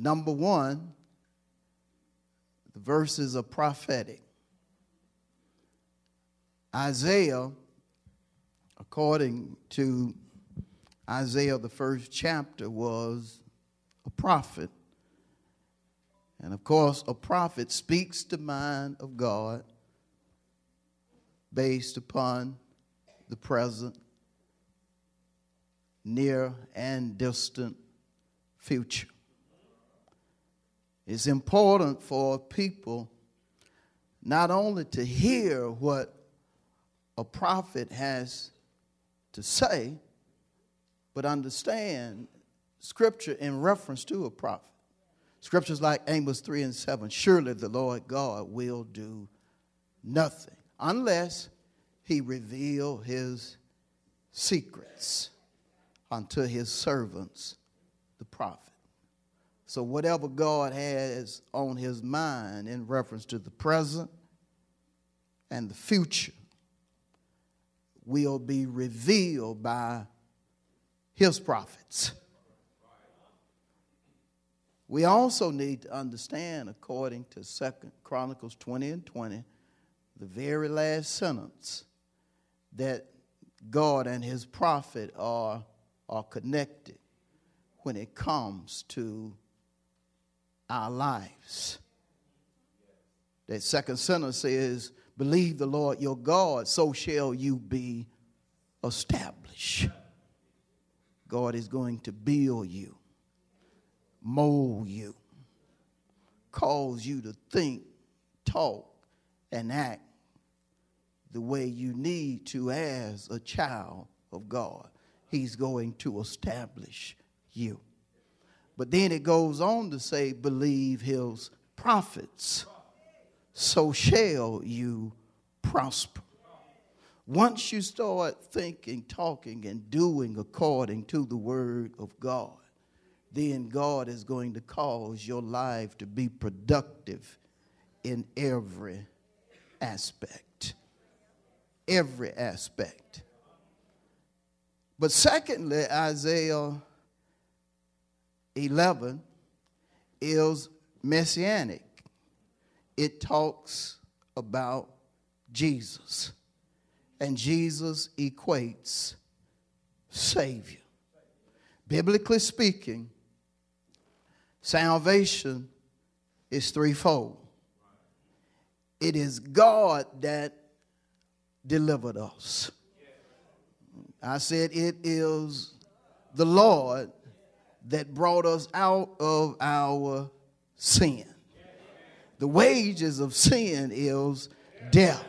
Number one, the verses are prophetic. Isaiah, according to Isaiah, the first chapter, was a prophet. And of course, a prophet speaks the mind of God based upon the present, near, and distant future. It's important for people not only to hear what a prophet has to say, but understand scripture in reference to a prophet. Scriptures like Amos 3 and 7 surely the Lord God will do nothing unless he reveal his secrets unto his servants, the prophet. So, whatever God has on his mind in reference to the present and the future will be revealed by his prophets. We also need to understand, according to Second Chronicles 20 and 20, the very last sentence, that God and his prophet are, are connected when it comes to our lives. That second sentence says, Believe the Lord your God, so shall you be established. God is going to build you, mold you, cause you to think, talk, and act the way you need to as a child of God. He's going to establish you. But then it goes on to say, believe his prophets, so shall you prosper. Once you start thinking, talking, and doing according to the word of God, then God is going to cause your life to be productive in every aspect. Every aspect. But secondly, Isaiah 11 is messianic, it talks about Jesus and Jesus equates Savior. Biblically speaking, salvation is threefold it is God that delivered us. I said it is the Lord that brought us out of our sin. The wages of sin is death.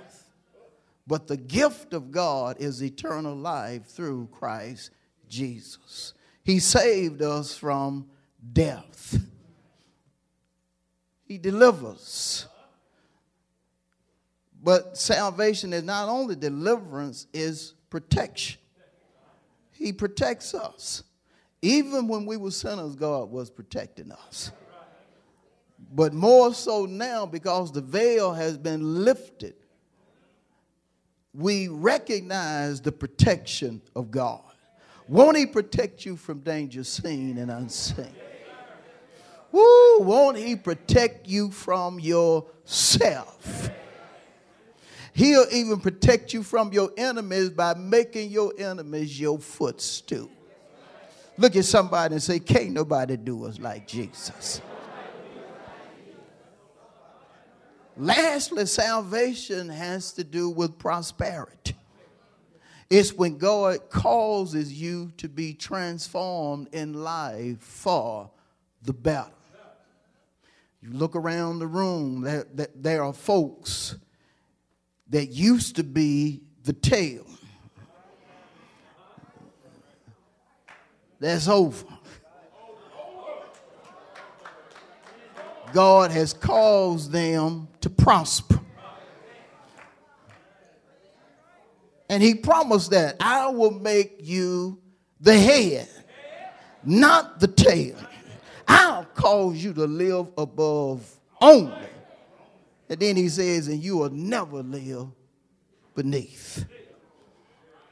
But the gift of God is eternal life through Christ Jesus. He saved us from death. He delivers. But salvation is not only deliverance, is protection. He protects us. Even when we were sinners, God was protecting us. But more so now because the veil has been lifted we recognize the protection of God. Won't He protect you from danger seen and unseen? Woo, won't He protect you from yourself? He'll even protect you from your enemies by making your enemies your footstool. Look at somebody and say, Can't nobody do us like Jesus. Lastly, salvation has to do with prosperity. It's when God causes you to be transformed in life for the better. You look around the room, there, there, there are folks that used to be the tail. That's over. God has caused them to prosper. And he promised that I will make you the head, not the tail. I'll cause you to live above only. And then he says, and you will never live beneath.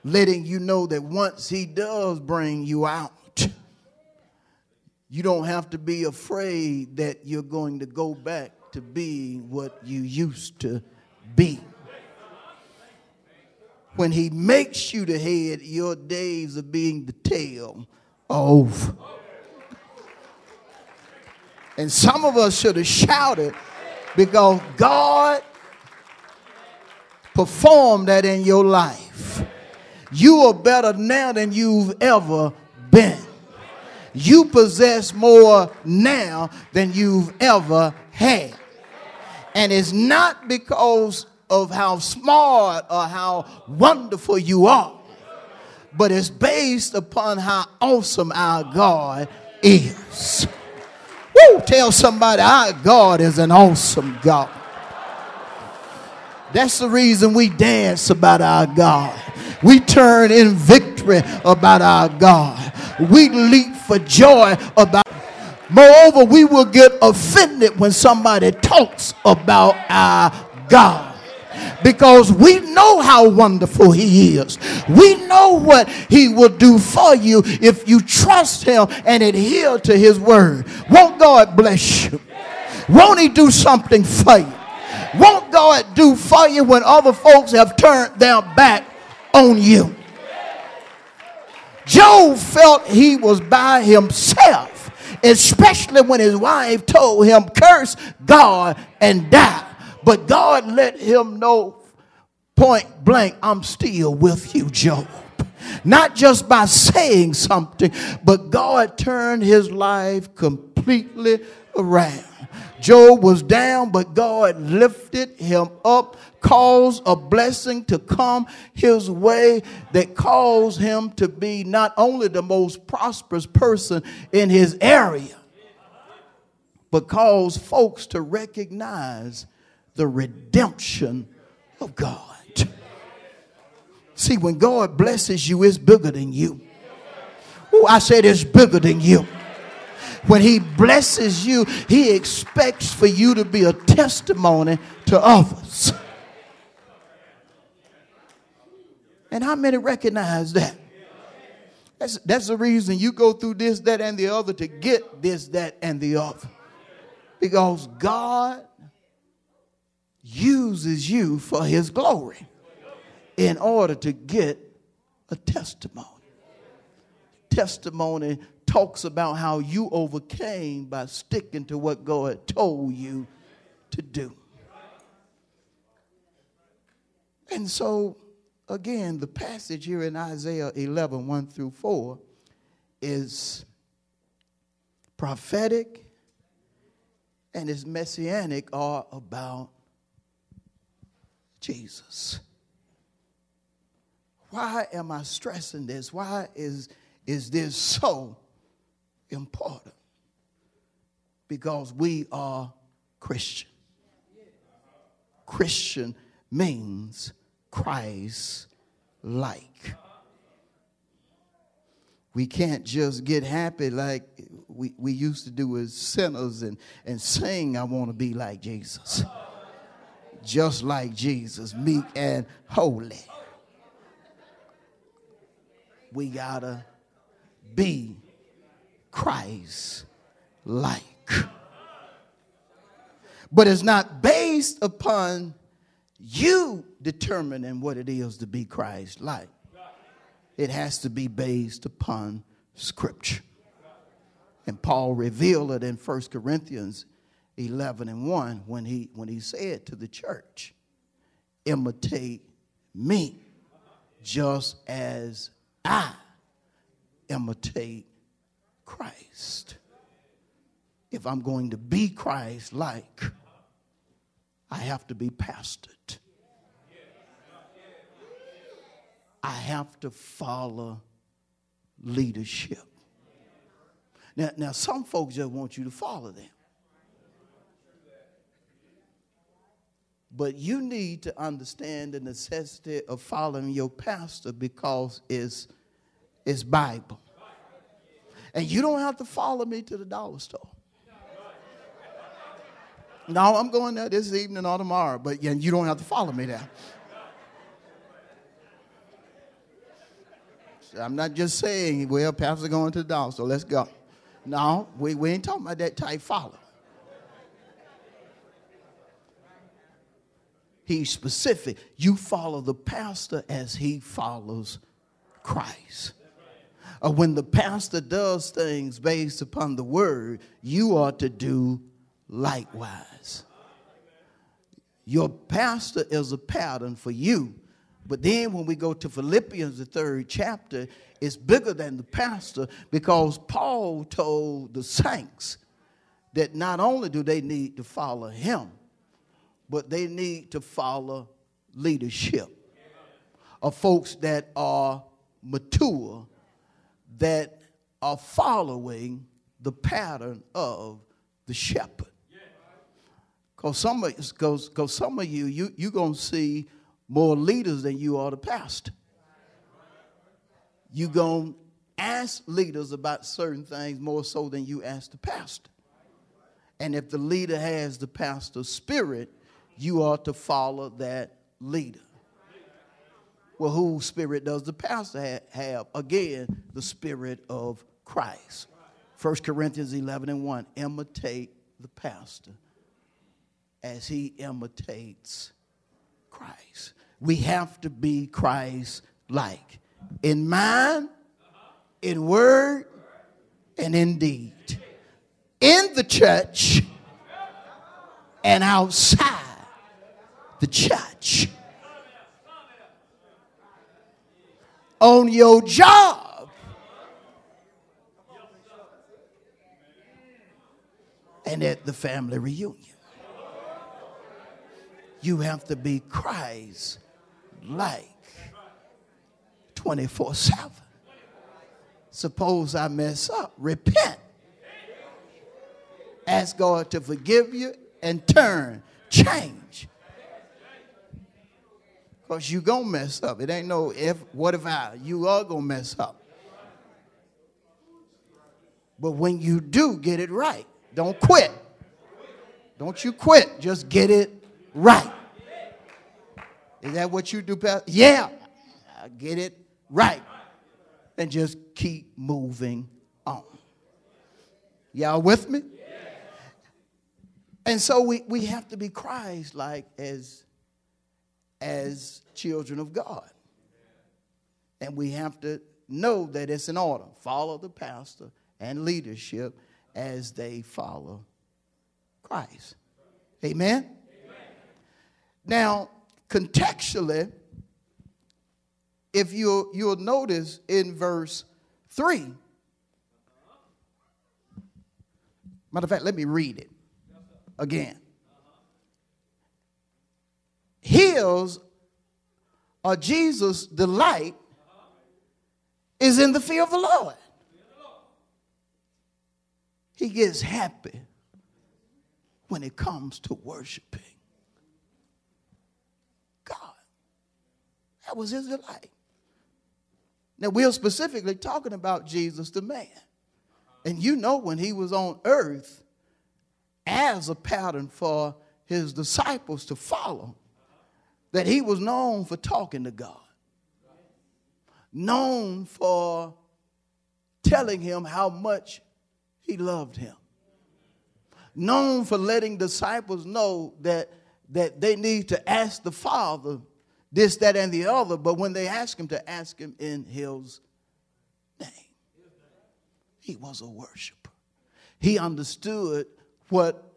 Letting you know that once he does bring you out, you don't have to be afraid that you're going to go back to being what you used to be. When he makes you the head, your days of being the tail are over. And some of us should have shouted because God performed that in your life. You are better now than you've ever been you possess more now than you've ever had. And it's not because of how smart or how wonderful you are, but it's based upon how awesome our God is. Woo! Tell somebody our God is an awesome God. That's the reason we dance about our God. We turn in victory about our God. We leap for joy about. Moreover, we will get offended when somebody talks about our God because we know how wonderful He is. We know what He will do for you if you trust Him and adhere to His word. Won't God bless you? Won't He do something for you? Won't God do for you when other folks have turned their back on you? Job felt he was by himself, especially when his wife told him, Curse God and die. But God let him know point blank, I'm still with you, Job. Not just by saying something, but God turned his life completely around. Job was down, but God lifted him up, caused a blessing to come his way that caused him to be not only the most prosperous person in his area, but caused folks to recognize the redemption of God. See, when God blesses you, it's bigger than you. Oh, I said it's bigger than you. When he blesses you, he expects for you to be a testimony to others. And how many recognize that? That's, that's the reason you go through this, that, and the other to get this, that, and the other. Because God uses you for his glory in order to get a testimony. Testimony talks about how you overcame by sticking to what God told you to do. And so, again, the passage here in Isaiah 11 1 through 4 is prophetic and is messianic are about Jesus. Why am I stressing this? Why is, is this so important because we are Christian. Christian means Christ like. We can't just get happy like we, we used to do as sinners and, and sing, I want to be like Jesus. Just like Jesus, meek and holy. We gotta be Christ like. But it's not based upon you determining what it is to be Christ like. It has to be based upon Scripture. And Paul revealed it in 1 Corinthians 11 and 1 when he, when he said to the church, Imitate me just as I imitate Christ. If I'm going to be Christ like, I have to be pastored. I have to follow leadership. Now, now some folks just want you to follow them. But you need to understand the necessity of following your pastor because it's, it's Bible. And you don't have to follow me to the dollar store. No, I'm going there this evening or tomorrow, but yeah, you don't have to follow me there. I'm not just saying, well, Pastor going to the dollar store, let's go. No, we, we ain't talking about that type follow. He's specific. You follow the pastor as he follows Christ. Or when the pastor does things based upon the word, you are to do likewise. Your pastor is a pattern for you. But then when we go to Philippians, the third chapter, it's bigger than the pastor because Paul told the saints that not only do they need to follow him, but they need to follow leadership of folks that are mature, that are following the pattern of the shepherd. Because some, of, some of you, you you're going to see more leaders than you are the pastor. You're going to ask leaders about certain things more so than you ask the pastor. And if the leader has the pastor's spirit, you are to follow that leader. Well, whose spirit does the pastor have? Again, the spirit of Christ. 1 Corinthians 11 and 1 imitate the pastor as he imitates Christ. We have to be Christ like in mind, in word, and in deed. In the church and outside the church. On your job. And at the family reunion. You have to be Christ like 24 7. Suppose I mess up, repent. Ask God to forgive you and turn, change. Because you going to mess up. It ain't no if, what if I, you are going to mess up. But when you do, get it right. Don't quit. Don't you quit. Just get it right. Is that what you do, Pastor? Yeah. I get it right. And just keep moving on. Y'all with me? And so we, we have to be Christ like as, as children of God. And we have to know that it's in order. Follow the pastor and leadership as they follow Christ. Amen? Amen. Now, contextually, if you you'll notice in verse 3, matter of fact, let me read it again. His or Jesus' delight is in the fear of the Lord. He gets happy when it comes to worshiping God. That was his delight. Now, we're specifically talking about Jesus the man. And you know, when he was on earth, as a pattern for his disciples to follow, that he was known for talking to God, known for telling him how much he loved him, known for letting disciples know that, that they need to ask the Father this, that, and the other, but when they ask him to ask him in his name, he was a worshiper. He understood what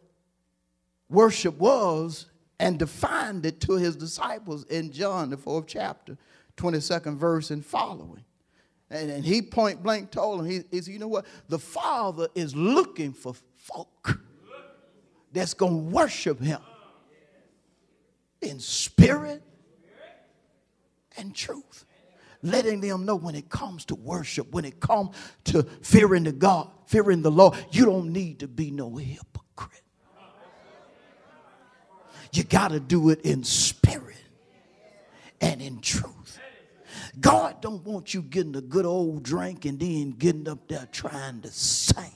worship was and defined it to his disciples in John, the fourth chapter, 22nd verse and following. And, and he point blank told him, he, he said, You know what? The Father is looking for folk that's going to worship him in spirit and truth. Letting them know when it comes to worship, when it comes to fearing the God, fearing the Lord, you don't need to be no hypocrite. You got to do it in spirit and in truth. God don't want you getting a good old drink and then getting up there trying to sing.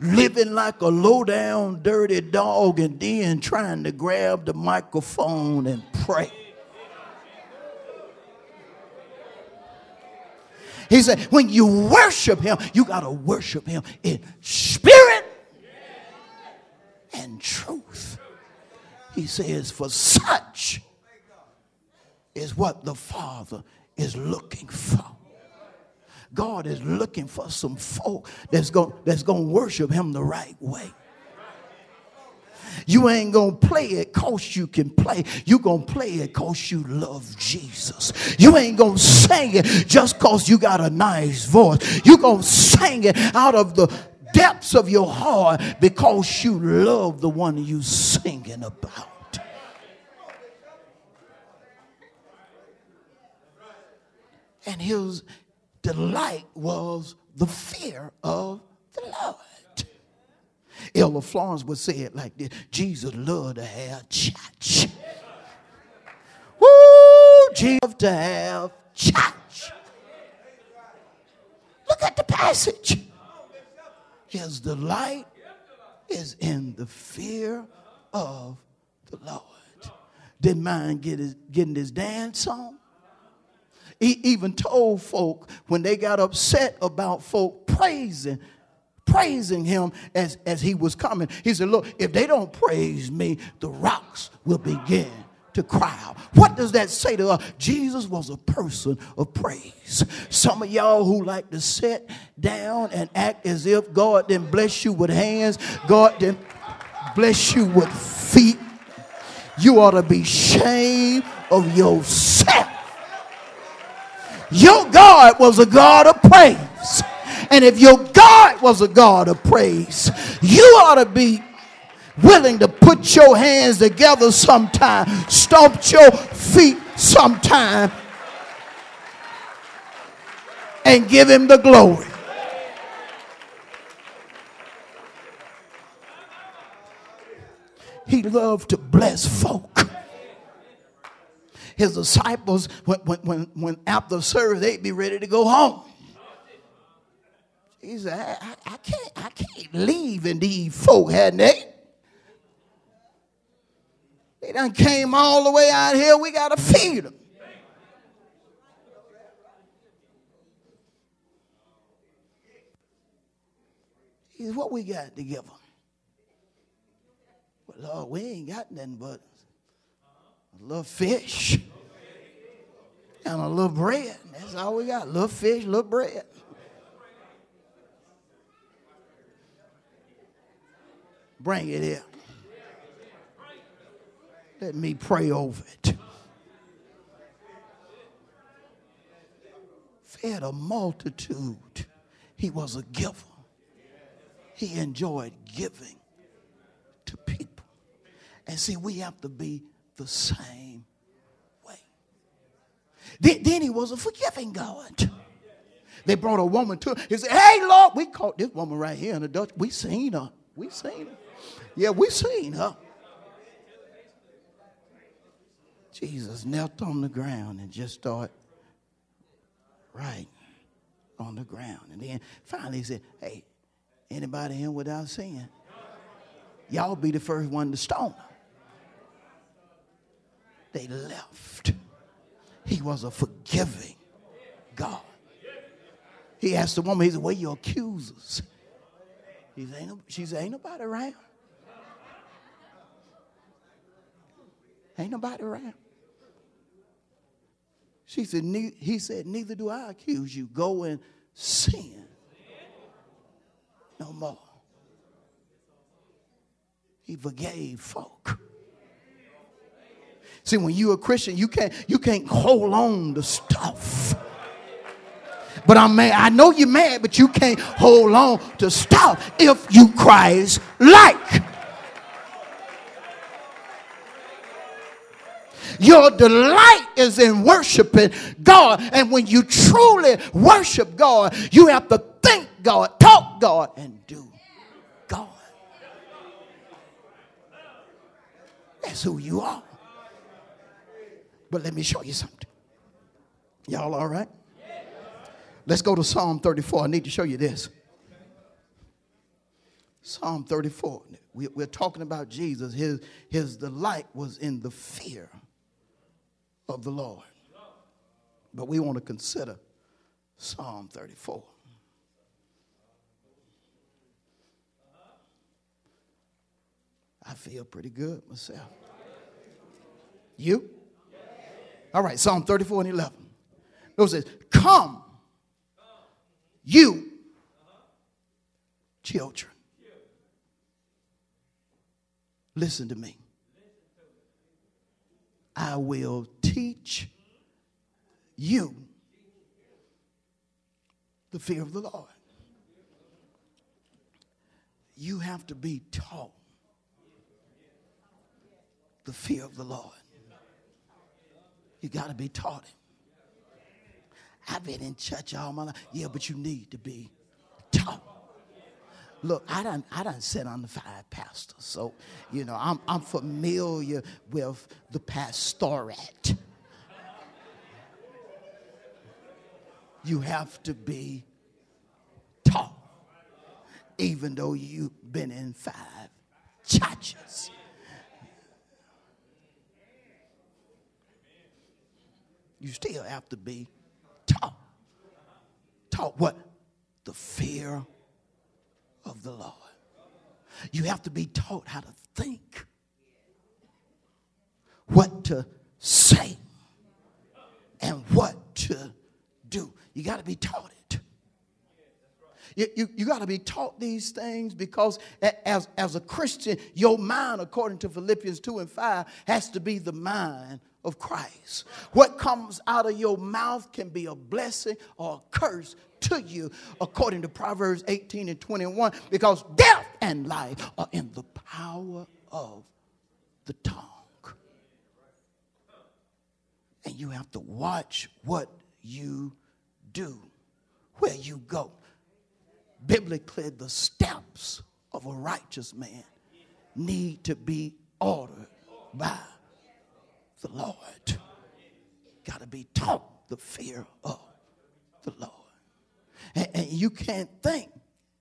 living like a low down, dirty dog, and then trying to grab the microphone and pray. He said, when you worship him, you got to worship him in spirit and truth. He says, for such is what the Father is looking for. God is looking for some folk that's going that's to worship him the right way. You ain't gonna play it cause you can play. You gonna play it cause you love Jesus. You ain't gonna sing it just cause you got a nice voice. You gonna sing it out of the depths of your heart because you love the one you singing about. And his delight was the fear of the Lord. Elder Florence would say it like this Jesus loved to have church. Woo! Jesus to have church. Look at the passage. His delight is in the fear of the Lord. Didn't mind get his, getting his dance on. He even told folk when they got upset about folk praising, praising him as, as he was coming. He said, Look, if they don't praise me, the rocks will begin to cry out. What does that say to us? Jesus was a person of praise. Some of y'all who like to sit down and act as if God didn't bless you with hands, God didn't bless you with feet. You ought to be ashamed of yourself. Your God was a God of praise. And if your God was a God of praise, you ought to be willing to put your hands together sometime, stomp your feet sometime, and give him the glory. He loved to bless folk his disciples, when, when, when after service, they'd be ready to go home. He said, I, I, can't, I can't leave in these folk, hadn't they? They done came all the way out here. We got to feed them. He said, what we got to give them? Well, Lord, we ain't got nothing but a little fish and a little bread. That's all we got. Little fish, little bread. Bring it here. Let me pray over it. Fed a multitude. He was a giver. He enjoyed giving to people. And see, we have to be the same way. Then, then he was a forgiving God. They brought a woman to him. He said, Hey, Lord, we caught this woman right here in the Dutch. We seen her. We seen her. Yeah, we seen her. Jesus knelt on the ground and just started right on the ground. And then finally he said, Hey, anybody in without sin? Y'all be the first one to stone her they left. He was a forgiving God. He asked the woman, he said, Where your accusers? He said, ain't she said, Ain't nobody around. Ain't nobody around. She said, he said, Neither do I accuse you. Go and sin no more. He forgave folk. See, when you're a Christian, you can't you can't hold on to stuff. But I'm mad. I know you're mad, but you can't hold on to stuff if you Christ like. Your delight is in worshiping God. And when you truly worship God, you have to think God, talk God, and do God. That's who you are. But let me show you something. Y'all all right? Let's go to Psalm 34. I need to show you this. Psalm 34. We, are talking about Jesus. His, his delight was in the fear of the Lord. But we want to consider Psalm 34. I feel pretty good myself. You? All right, Psalm 34 and 11. It says, Come, you children. Listen to me. I will teach you the fear of the Lord. You have to be taught the fear of the Lord. You got to be taught it. I've been in church all my life. Yeah, but you need to be taught. Look, I done, I done sit under five pastors, so you know I'm, I'm familiar with the pastorate. You have to be taught, even though you've been in five churches. You still have to be taught. Taught what? The fear of the Lord. You have to be taught how to think, what to say, and what to do. You got to be taught it. You, you, you got to be taught these things because as, as a Christian, your mind, according to Philippians 2 and 5, has to be the mind of Christ. What comes out of your mouth can be a blessing or a curse to you, according to Proverbs 18 and 21, because death and life are in the power of the tongue. And you have to watch what you do, where you go. Biblically, the steps of a righteous man need to be ordered by the Lord. Got to be taught the fear of the Lord. And, and, you can't think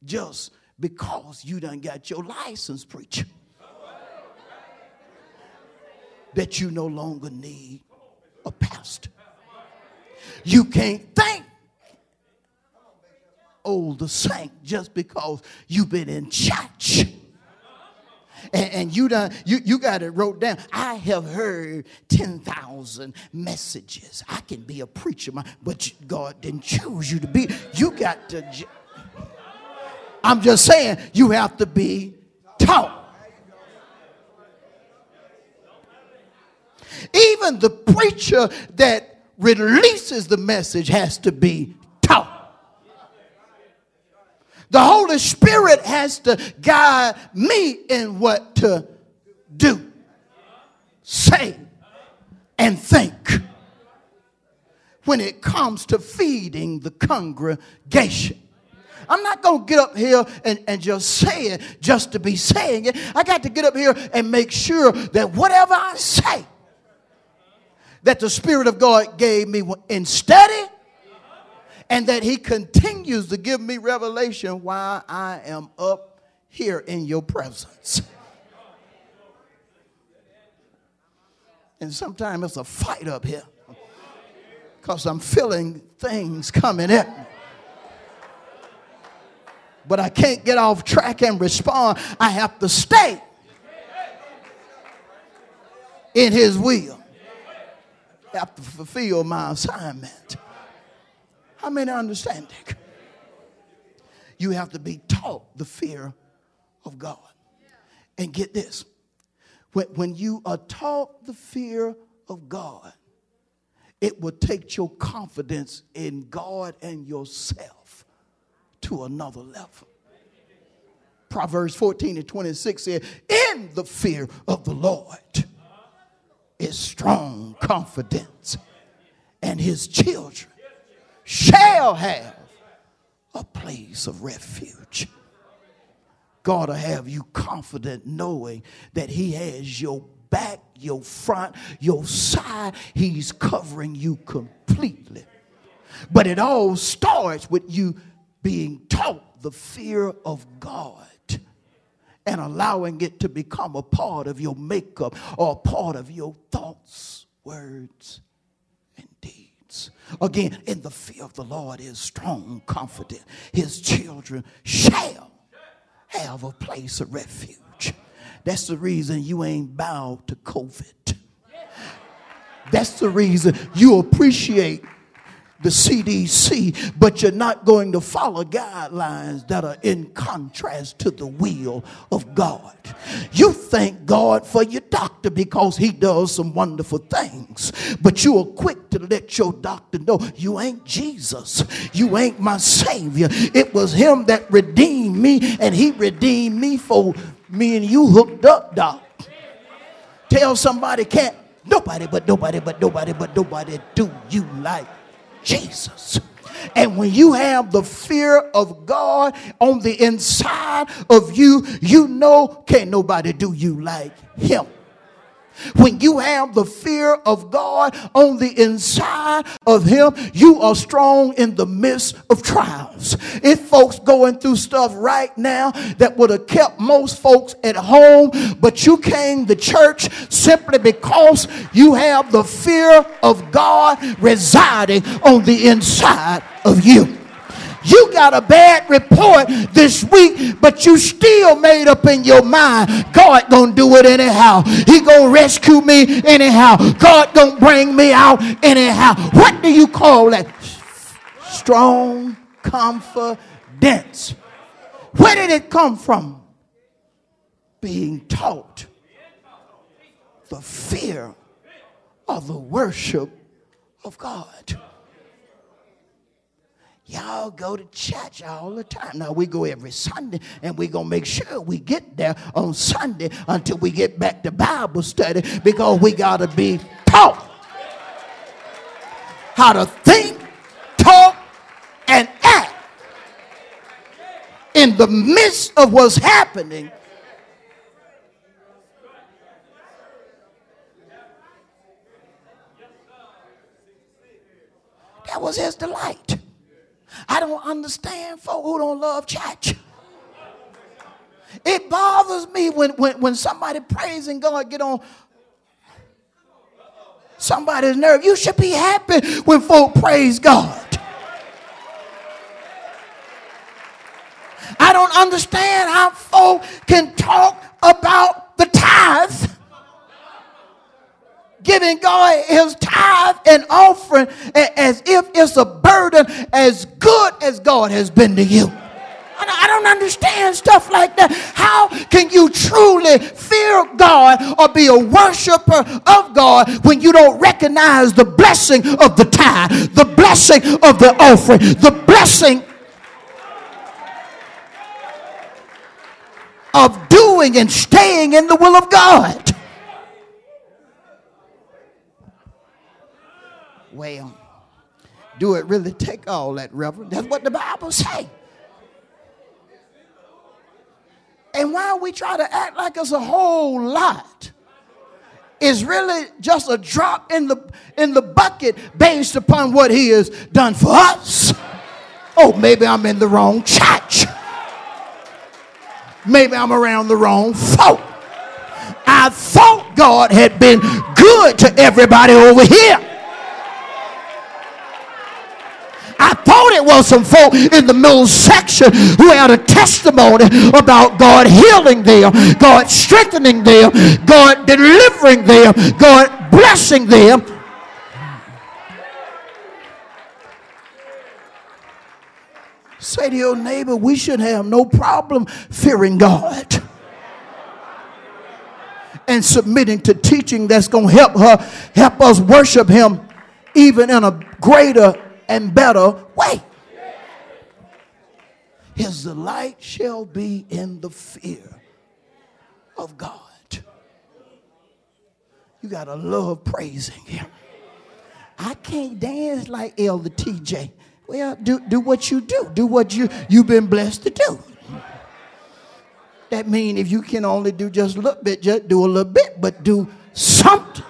just because you done got your license, preacher, that you no longer need a pastor. You can't think old the saint just because you've been in church and, and you done you, you got it wrote down. I have heard 10,000 messages. I can be a preacher, but God didn't choose you to be. You got to. I'm just saying, you have to be taught. Even the preacher that releases the message has to be the Holy Spirit has to guide me in what to do, say, and think when it comes to feeding the congregation. I'm not going to get up here and, and just say it just to be saying it. I got to get up here and make sure that whatever I say, that the Spirit of God gave me in study and that He continues to give me revelation while I am up here in your presence. And sometimes it's a fight up here because I'm feeling things coming at me. But I can't get off track and respond. I have to stay in His will. I have to fulfill my assignment. How many understand it? You have to be taught the fear of God. And get this when, when you are taught the fear of God, it will take your confidence in God and yourself to another level. Proverbs 14 and 26 says, In the fear of the Lord is strong confidence, and his children shall have a place of refuge. God will have you confident knowing that He has your back, your front, your side. He's covering you completely. But it all starts with you being taught the fear of God and allowing it to become a part of your makeup or a part of your thoughts, words, deeds. Again, in the fear of the Lord is strong confidence. His children shall have a place of refuge. That's the reason you ain't bowed to COVID. That's the reason you appreciate the CDC, but you're not going to follow guidelines that are in contrast to the will of God. You thank God for your doctor because he does some wonderful things, but you are quick to let your doctor know you ain't Jesus, you ain't my Savior. It was him that redeemed me, and he redeemed me for me and you hooked up, doc. Tell somebody can't nobody but nobody but nobody but nobody do you like Jesus. And when you have the fear of God on the inside of you, you know can't nobody do you like him. When you have the fear of God on the inside of Him, you are strong in the midst of trials. If folks going through stuff right now that would have kept most folks at home, but you came to church simply because you have the fear of God residing on the inside of you. You got a bad report this week, but you still made up in your mind, God gonna do it anyhow. He gonna rescue me anyhow. God gonna bring me out anyhow. What do you call that? Strong confidence. Where did it come from? Being taught the fear of the worship of God. Y'all go to church all the time. Now we go every Sunday and we're going to make sure we get there on Sunday until we get back to Bible study because we got to be taught how to think, talk, and act in the midst of what's happening. That was his delight. I don't understand folk who don't love church. It bothers me when, when, when somebody praising God get on somebody's nerve. You should be happy when folk praise God. I don't understand how folk can talk about the tithe giving God his tithe and offering as if it's a burden as good as God has been to you. I don't understand stuff like that. How can you truly fear God or be a worshiper of God when you don't recognize the blessing of the tithe, the blessing of the offering, the blessing of doing and staying in the will of God? Well, do it really take all that, Reverend? That's what the Bible say. And while we try to act like it's a whole lot, it's really just a drop in the in the bucket based upon what he has done for us. Oh, maybe I'm in the wrong church. Maybe I'm around the wrong folk. I thought God had been good to everybody over here. I thought it was some folk in the middle section who had a testimony about God healing them, God strengthening them, God delivering them, God blessing them. Say to your neighbor, we should have no problem fearing God and submitting to teaching that's going to help her, help us worship Him even in a greater and better way. His delight shall be in the fear of God. You got to love praising Him. I can't dance like Elder TJ. Well, do, do what you do. Do what you, you've been blessed to do. That means if you can only do just a little bit, just do a little bit, but do something.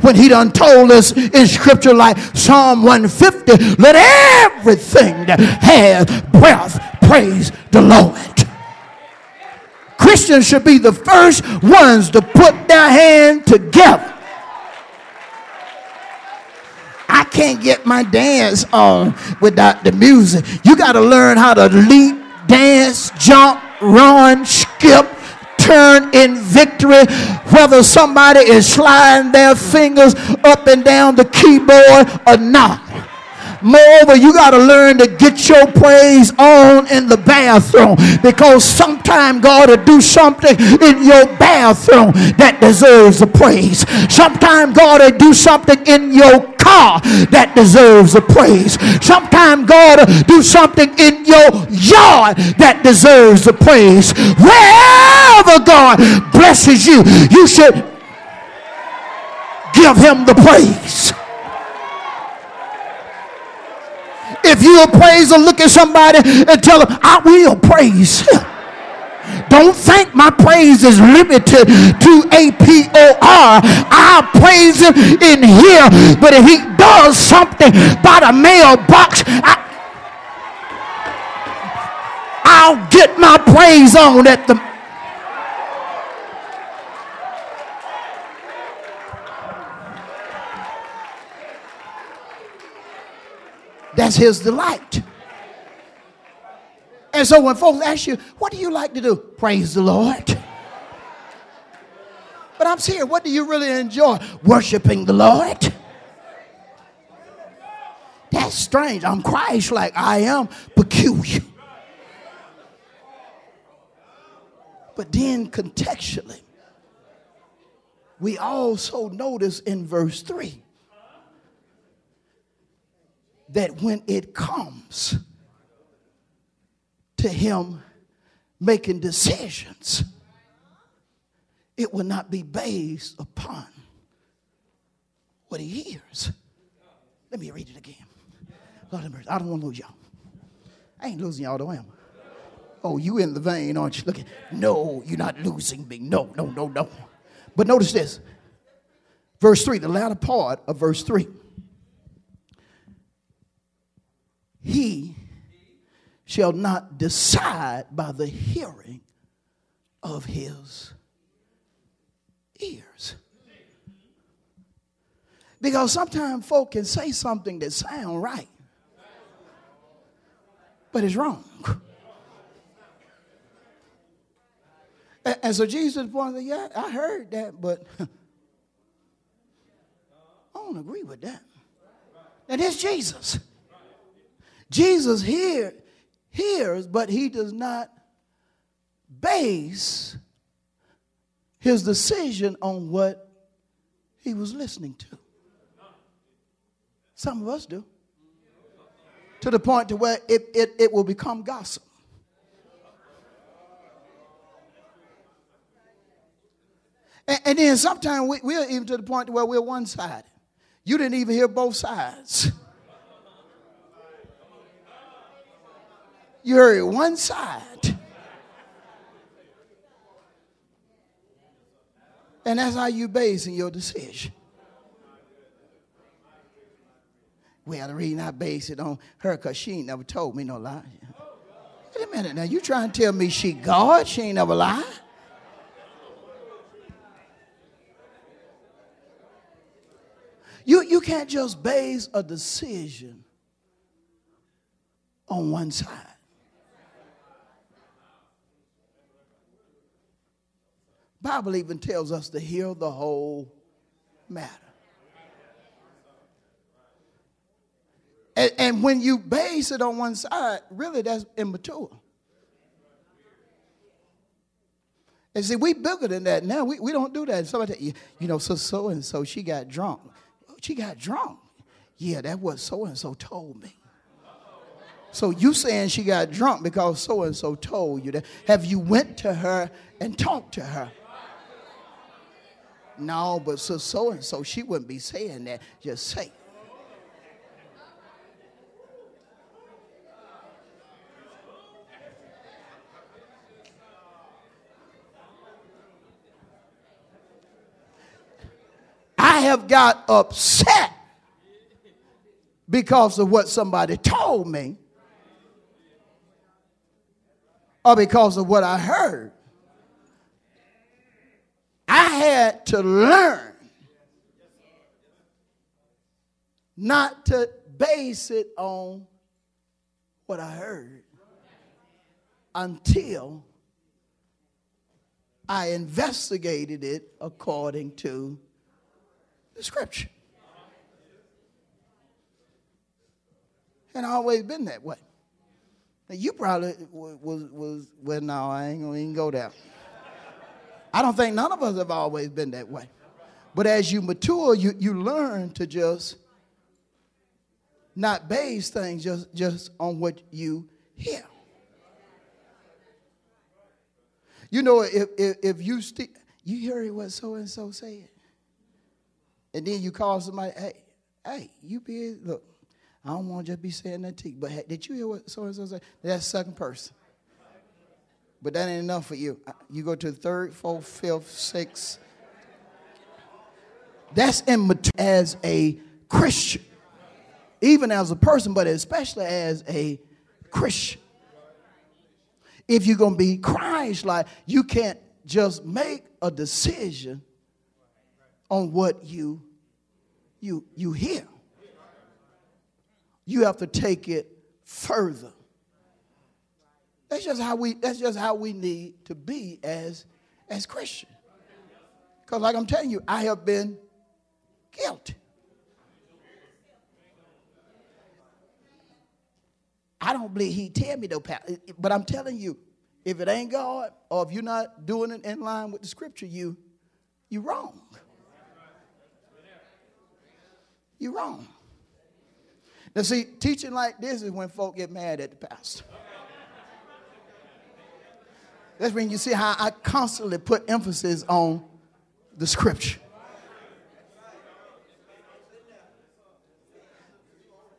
When he done told us in scripture like Psalm 150, let everything that has breath praise the Lord. Christians should be the first ones to put their hand together. I can't get my dance on without the music. You got to learn how to leap, dance, jump, run, skip, turn in victory, whether somebody is sliding their fingers up and down the keyboard or not. Moreover, you got to learn to get your praise on in the bathroom because sometimes God will do something in your bathroom that deserves a praise. Sometimes God will do something in your car that deserves a praise. Sometimes God will do something in your yard that deserves a praise. Wherever God blesses you, you should give him the praise. If you a praiser, look at somebody and tell them, I will praise. Don't think my praise is limited to A-P-O-R. I'll praise him in here. But if he does something by the mailbox, I, I'll get my praise on at the That's his delight. And so when folks ask you, what do you like to do? Praise the Lord. But I'm serious, what do you really enjoy? Worshiping the Lord. That's strange. I'm Christ like I am peculiar. But then contextually, we also notice in verse 3 that when it comes to him making decisions, it will not be based upon what he hears. Let me read it again. Lord have mercy. I don't want to lose y'all. I ain't losing y'all, though, am I? Oh, you in the vein, aren't you? Look at, no, you're not losing me. No, no, no, no. But notice this. Verse 3, the latter part of verse 3. he shall not decide by the hearing of his ears. Because sometimes folk can say something that sound right, but it's wrong. And so Jesus pointed, yeah, I heard that, but I don't agree with that. And it's Jesus. Jesus hear, hears, but he does not base his decision on what he was listening to. Some of us do. To the point to where it, it, it will become gossip. And, and then sometimes we, we're even to the point where we're one sided. You didn't even hear both sides. You heard one side. And that's how you basing your decision. Well, the reason I base it on her because she ain't never told me no lie. Wait a minute now, you trying to tell me she God? She ain't never lied. You, you can't just base a decision on one side. Bible even tells us to hear the whole matter. And, and when you base it on one side, really that's immature. And see, we bigger than that now. We, we don't do that. Somebody, you know, so so and so she got drunk. She got drunk. Yeah, that was so and so told me. So you saying she got drunk because so and so told you that? Have you went to her and talked to her? No, but so so and so, she wouldn't be saying that. Just say. Have got upset because of what somebody told me or because of what I heard. I had to learn not to base it on what I heard until I investigated it according to the scripture. And always been that way. Now you probably was was well. No, I ain't gonna even go there. I don't think none of us have always been that way. But as you mature, you, you learn to just not base things just, just on what you hear. You know, if, if, if you still, you hear what so and so said, and then you call somebody, hey, hey, you be, look, I don't want to just be saying that to you, but hey, did you hear what so and so said? That's second person. But that ain't enough for you. You go to third, fourth, fifth, sixth. That's immature as a Christian, even as a person, but especially as a Christian. If you're going to be Christ like, you can't just make a decision on what you you you hear. You have to take it further. That's just how we that's just how we need to be as as Christians. Because like I'm telling you, I have been guilty. I don't believe he tell me though, but I'm telling you, if it ain't God or if you're not doing it in line with the scripture, you you wrong. You wrong. Now see, teaching like this is when folk get mad at the pastor. That's when you see how I constantly put emphasis on the scripture.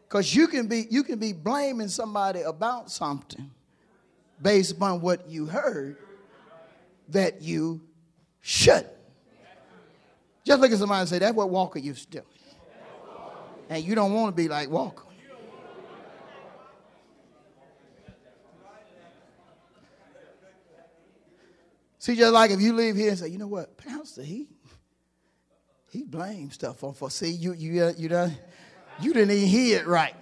Because you can be you can be blaming somebody about something based upon what you heard that you should. Just look at somebody and say, that's what Walker used to do. And you don't want to be like Walker. See, just like if you leave here and say, you know what, Pastor, he he blames stuff on for see you you uh, you done you didn't even hear it right.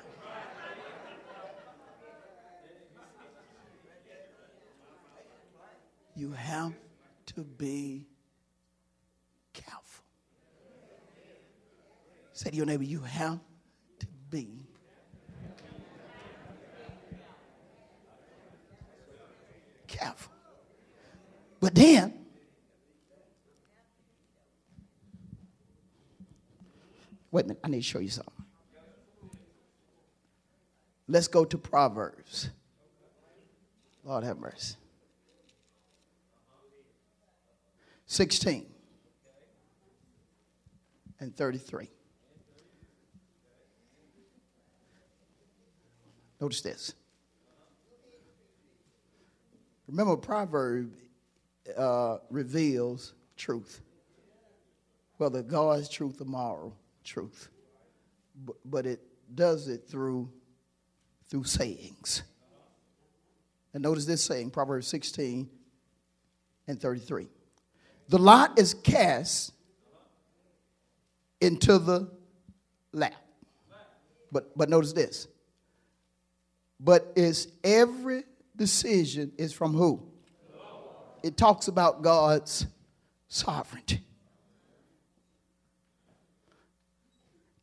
You have to be careful. Say to your neighbor, you have to be careful. But then, wait a minute, I need to show you something. Let's go to Proverbs. Lord have mercy. 16 and 33. Notice this. Remember, proverb uh, reveals truth, whether God's truth or moral truth. But, but it does it through, through sayings. And notice this saying, Proverbs 16 and 33. The lot is cast into the lap. But, but notice this. But is every decision is from who? it talks about God's sovereignty.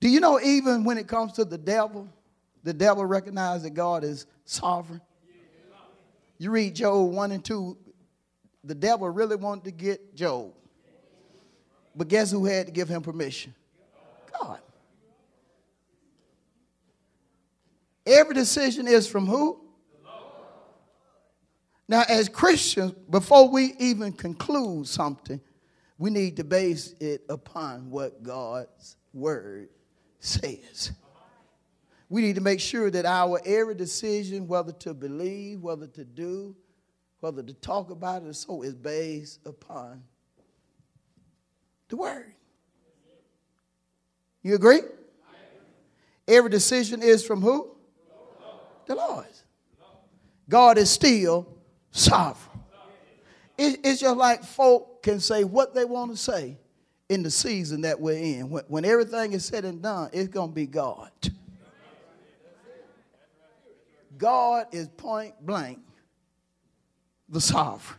Do you know, even when it comes to the devil, the devil recognizes that God is sovereign? You read Job 1 and 2, the devil really wanted to get Job. But guess who had to give him permission? God. Every decision is from who? Now, as Christians, before we even conclude something, we need to base it upon what God's word says. We need to make sure that our every decision, whether to believe, whether to do, whether to talk about it, or so is based upon the word. You agree? Every decision is from who? The Lord. God is still sovereign. it's just like folk can say what they want to say in the season that we're in. When, when everything is said and done, it's going to be God. God is point blank the sovereign.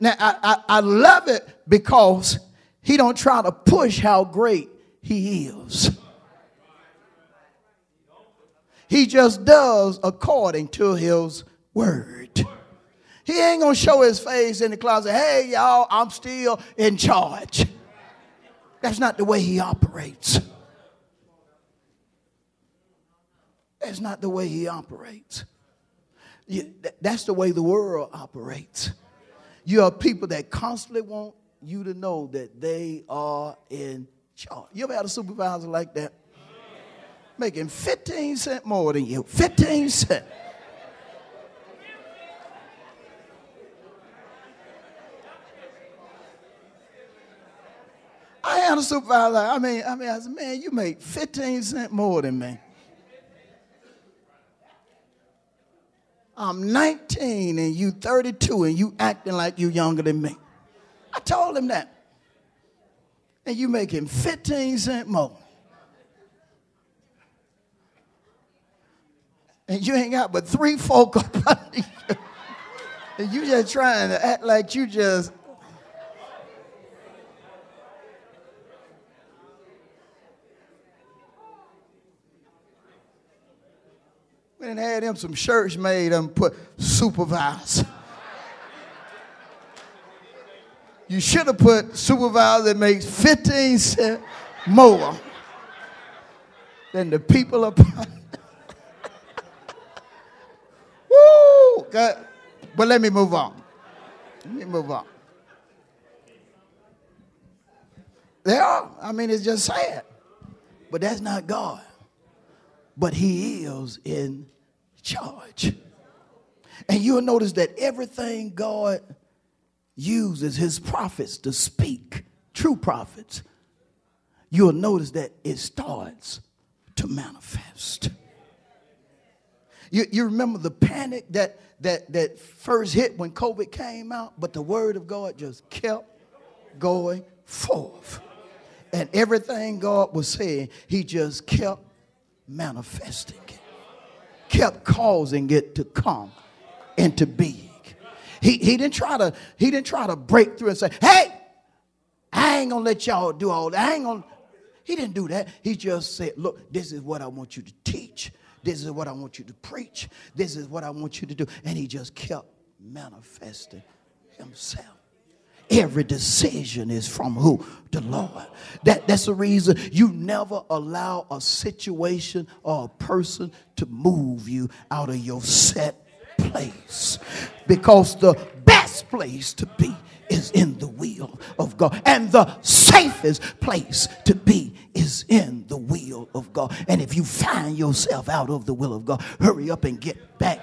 Now, I, I, I love it because he don't try to push how great he is. He just does according to his word. He ain't gonna show his face in the closet, hey y'all, I'm still in charge. That's not the way he operates. That's not the way he operates. That's the way the world operates. You have people that constantly want you to know that they are in charge. You ever had a supervisor like that? Making 15 cent more than you. 15 cent. I had a supervisor. I mean, I mean, I said, man, you make 15 cent more than me. I'm 19 and you 32 and you acting like you younger than me. I told him that. And you making 15 cent more. And you ain't got but three folk up under you. And you just trying to act like you just and had him some shirts made and put supervisor. You should have put supervisor that makes 15 cents more than the people up. Woo! God. But let me move on. Let me move on. Are. I mean, it's just sad. But that's not God. But He is in charge. And you'll notice that everything God uses his prophets to speak, true prophets, you'll notice that it starts to manifest. You, you remember the panic that, that, that first hit when COVID came out, but the word of God just kept going forth. And everything God was saying, he just kept manifesting it kept causing it to come into being. He, he didn't try to he didn't try to break through and say, hey, I ain't gonna let y'all do all that. I ain't gonna. He didn't do that. He just said, look, this is what I want you to teach. This is what I want you to preach. This is what I want you to do. And he just kept manifesting himself. Every decision is from who? The Lord. That, that's the reason you never allow a situation or a person to move you out of your set place. Because the best place to be is in the will of God. And the safest place to be will of God. And if you find yourself out of the will of God, hurry up and get back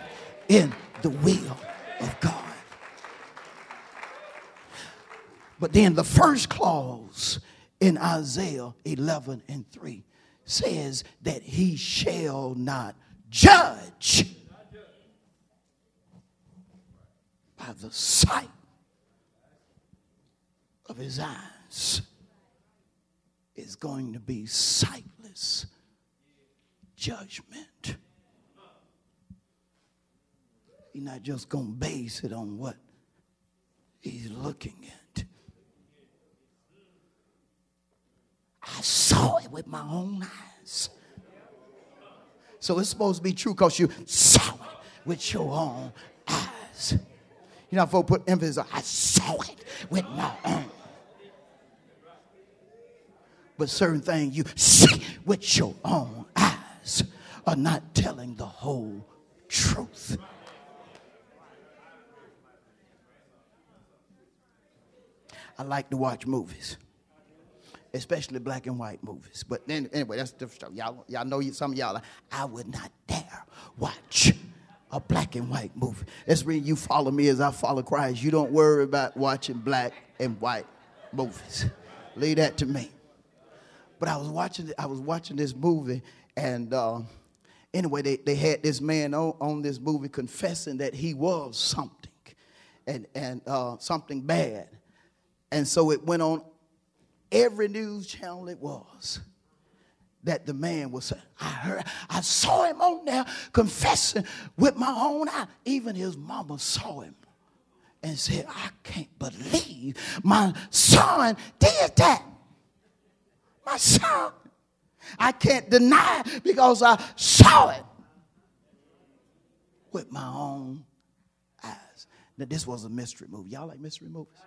in the will of God. But then the first clause in Isaiah 11 and 3 says that he shall not judge by the sight of his eyes is going to be sightless judgment. He's not just going to base it on what he's looking at. I saw it with my own eyes. So it's supposed to be true because you saw it with your own eyes. You know, folks put emphasis on, I saw it with my own. But certain things you see with your own eyes are not telling the whole truth. I like to watch movies especially black and white movies. But then, anyway, that's different story. Y'all, y'all know some of y'all, I would not dare watch a black and white movie. That's when you follow me as I follow Christ. You don't worry about watching black and white movies. Leave that to me. But I was watching I was watching this movie, and uh, anyway, they, they had this man on, on this movie confessing that he was something and, and uh, something bad. And so it went on every news channel it was that the man was I heard, I saw him on there confessing with my own eye. Even his mama saw him and said, I can't believe my son did that. My son. I can't deny it because I saw it with my own eyes. Now, this was a mystery movie. Y'all like mystery movies?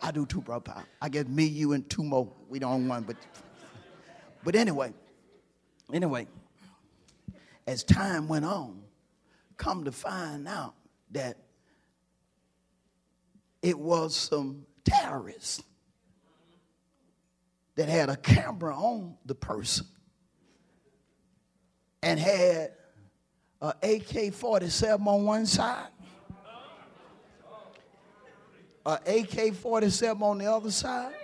I do too, bro. I guess me, you, and two more. We don't want one, but but anyway, anyway, as time went on, come to find out that it was some terrorists that had a camera on the person and had a AK-47 on one side, a AK-47 on the other side,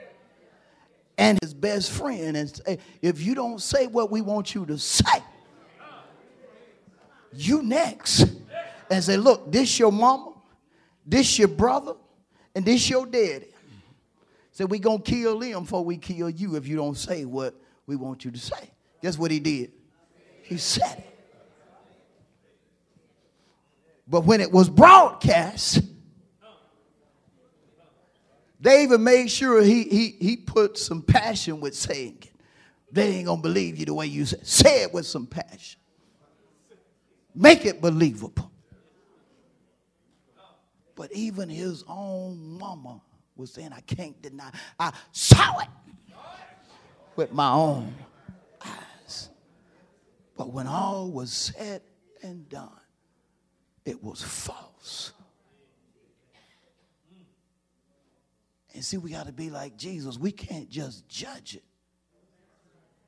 and his best friend. And if you don't say what we want you to say, you next. And say, look, this your mama, this your brother, and this your daddy. Say, we gonna kill them before we kill you if you don't say what we want you to say. Guess what he did? He said it. But when it was broadcast, even made sure he, he, he put some passion with saying it. They ain't gonna believe you the way you say. it. Say it with some passion. Make it believable. But even his own mama was saying, I can't deny. I saw it with my own eyes. But when all was said and done, it was false. And see, we got to be like Jesus. We can't just judge it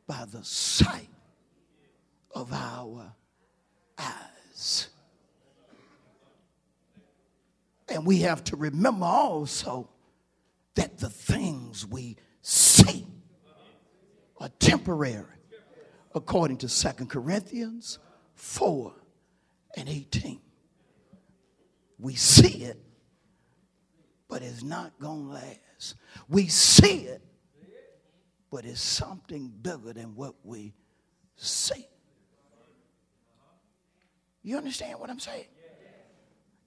by the sight of our eyes. And we have to remember also that the things we see are temporary, according to Second Corinthians 4 and 18. We see it, but it's not going to last. We see it, but it's something bigger than what we see. You understand what I'm saying?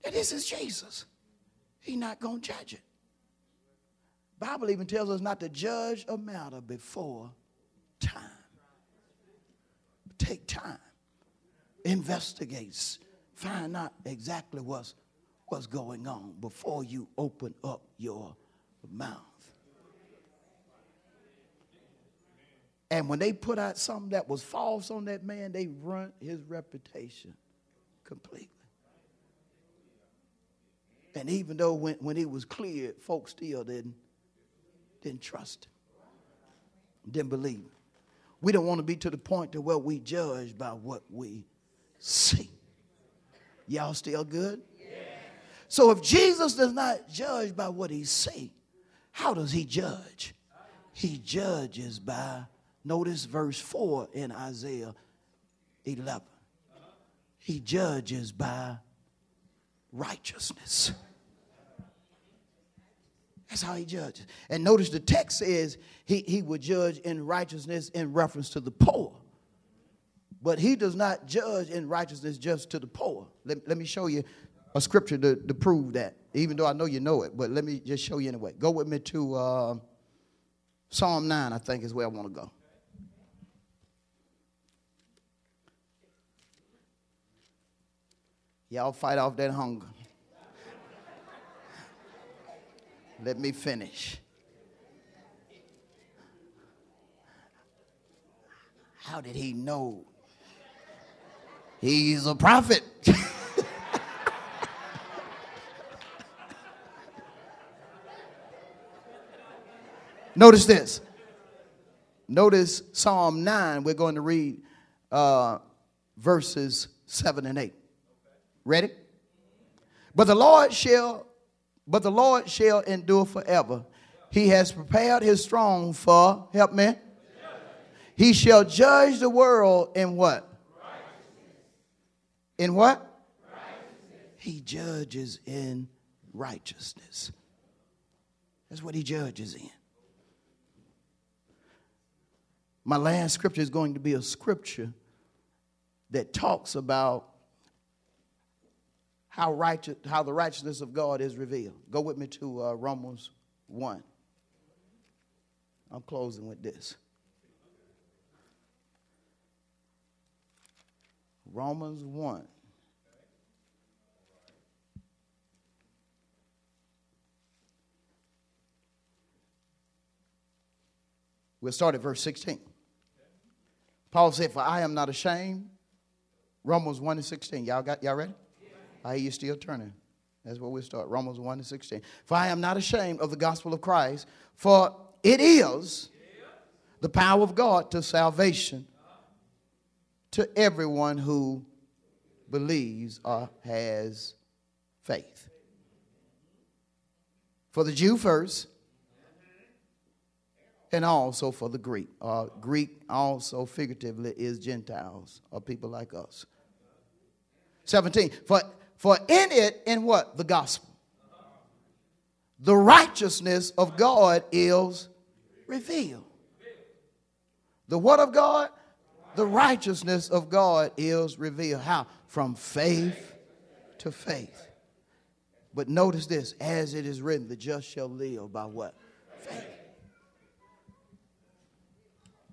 That this is Jesus. He's not going to judge it. Bible even tells us not to judge a matter before time. Take time. Investigates. Find out exactly what's, what's going on before you open up your mouth. And when they put out something that was false on that man, they ruined his reputation completely. And even though when, when he was cleared, folks still didn't, didn't trust didn't believe. We don't want to be to the point to where we judge by what we see. Y'all still good? So if Jesus does not judge by what he see, how does he judge? He judges by, notice verse 4 in Isaiah 11. He judges by righteousness. That's how he judges. And notice the text says he, he would judge in righteousness in reference to the poor. But he does not judge in righteousness just to the poor. Let, let me show you a scripture to, to prove that, even though I know you know it, but let me just show you anyway. Go with me to uh, Psalm 9, I think is where I want to go. Y'all fight off that hunger. Let me finish. How did he know? He's a prophet. Notice this. Notice Psalm 9. We're going to read uh, verses 7 and 8. Ready? But the Lord shall, but the Lord shall endure forever. He has prepared his throne for, help me, He shall judge the world in what? In what? He judges in righteousness. That's what he judges in. My last scripture is going to be a scripture that talks about how, righteous, how the righteousness of God is revealed. Go with me to uh, Romans 1. I'm closing with this. Romans 1. We'll start at verse 16. Paul said, For I am not ashamed. Romans 1 and 16. Y'all got y'all ready? I hear you still turning. That's where we start. Romans 1 and 16. For I am not ashamed of the gospel of Christ, for it is the power of God to salvation to everyone who believes or has faith. For the Jew first, and also for the Greek. Uh, Greek also figuratively is Gentiles or people like us. 17. For, for in it, in what? The gospel. The righteousness of God is revealed. The what of God? The righteousness of God is revealed. How? From faith to faith. But notice this as it is written, the just shall live by what? Faith.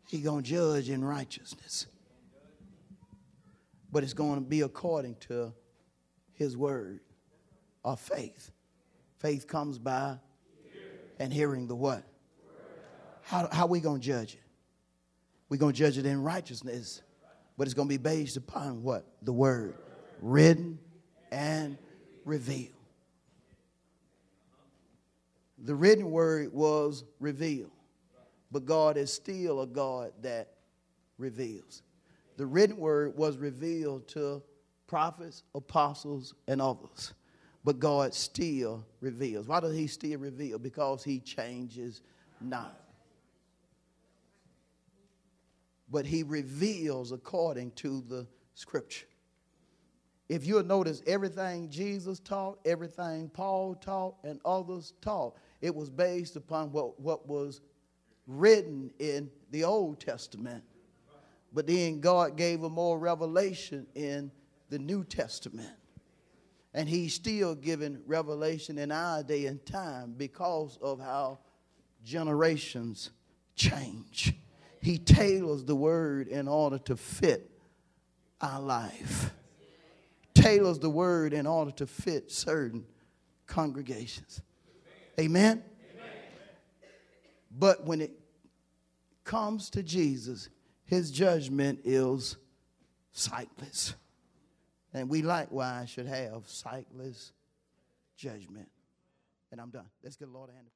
He going to judge in righteousness. But it's going to be according to his word of faith. Faith comes by and hearing the what? How, how we going to judge it? We're going to judge it in righteousness, but it's going to be based upon what? The word written and revealed. The written word was revealed, but God is still a God that reveals. The written word was revealed to prophets, apostles, and others, but God still reveals. Why does He still reveal? Because He changes not but he reveals according to the scripture. If you'll notice, everything Jesus taught, everything Paul taught, and others taught, it was based upon what, what was written in the Old Testament. But then God gave a more revelation in the New Testament. And He's still giving revelation in our day and time because of how generations change. He tailors the word in order to fit our life. Tailors the word in order to fit certain congregations. Amen? Amen? But when it comes to Jesus, his judgment is sightless. And we likewise should have sightless judgment. And I'm done. Let's get the Lord a hand.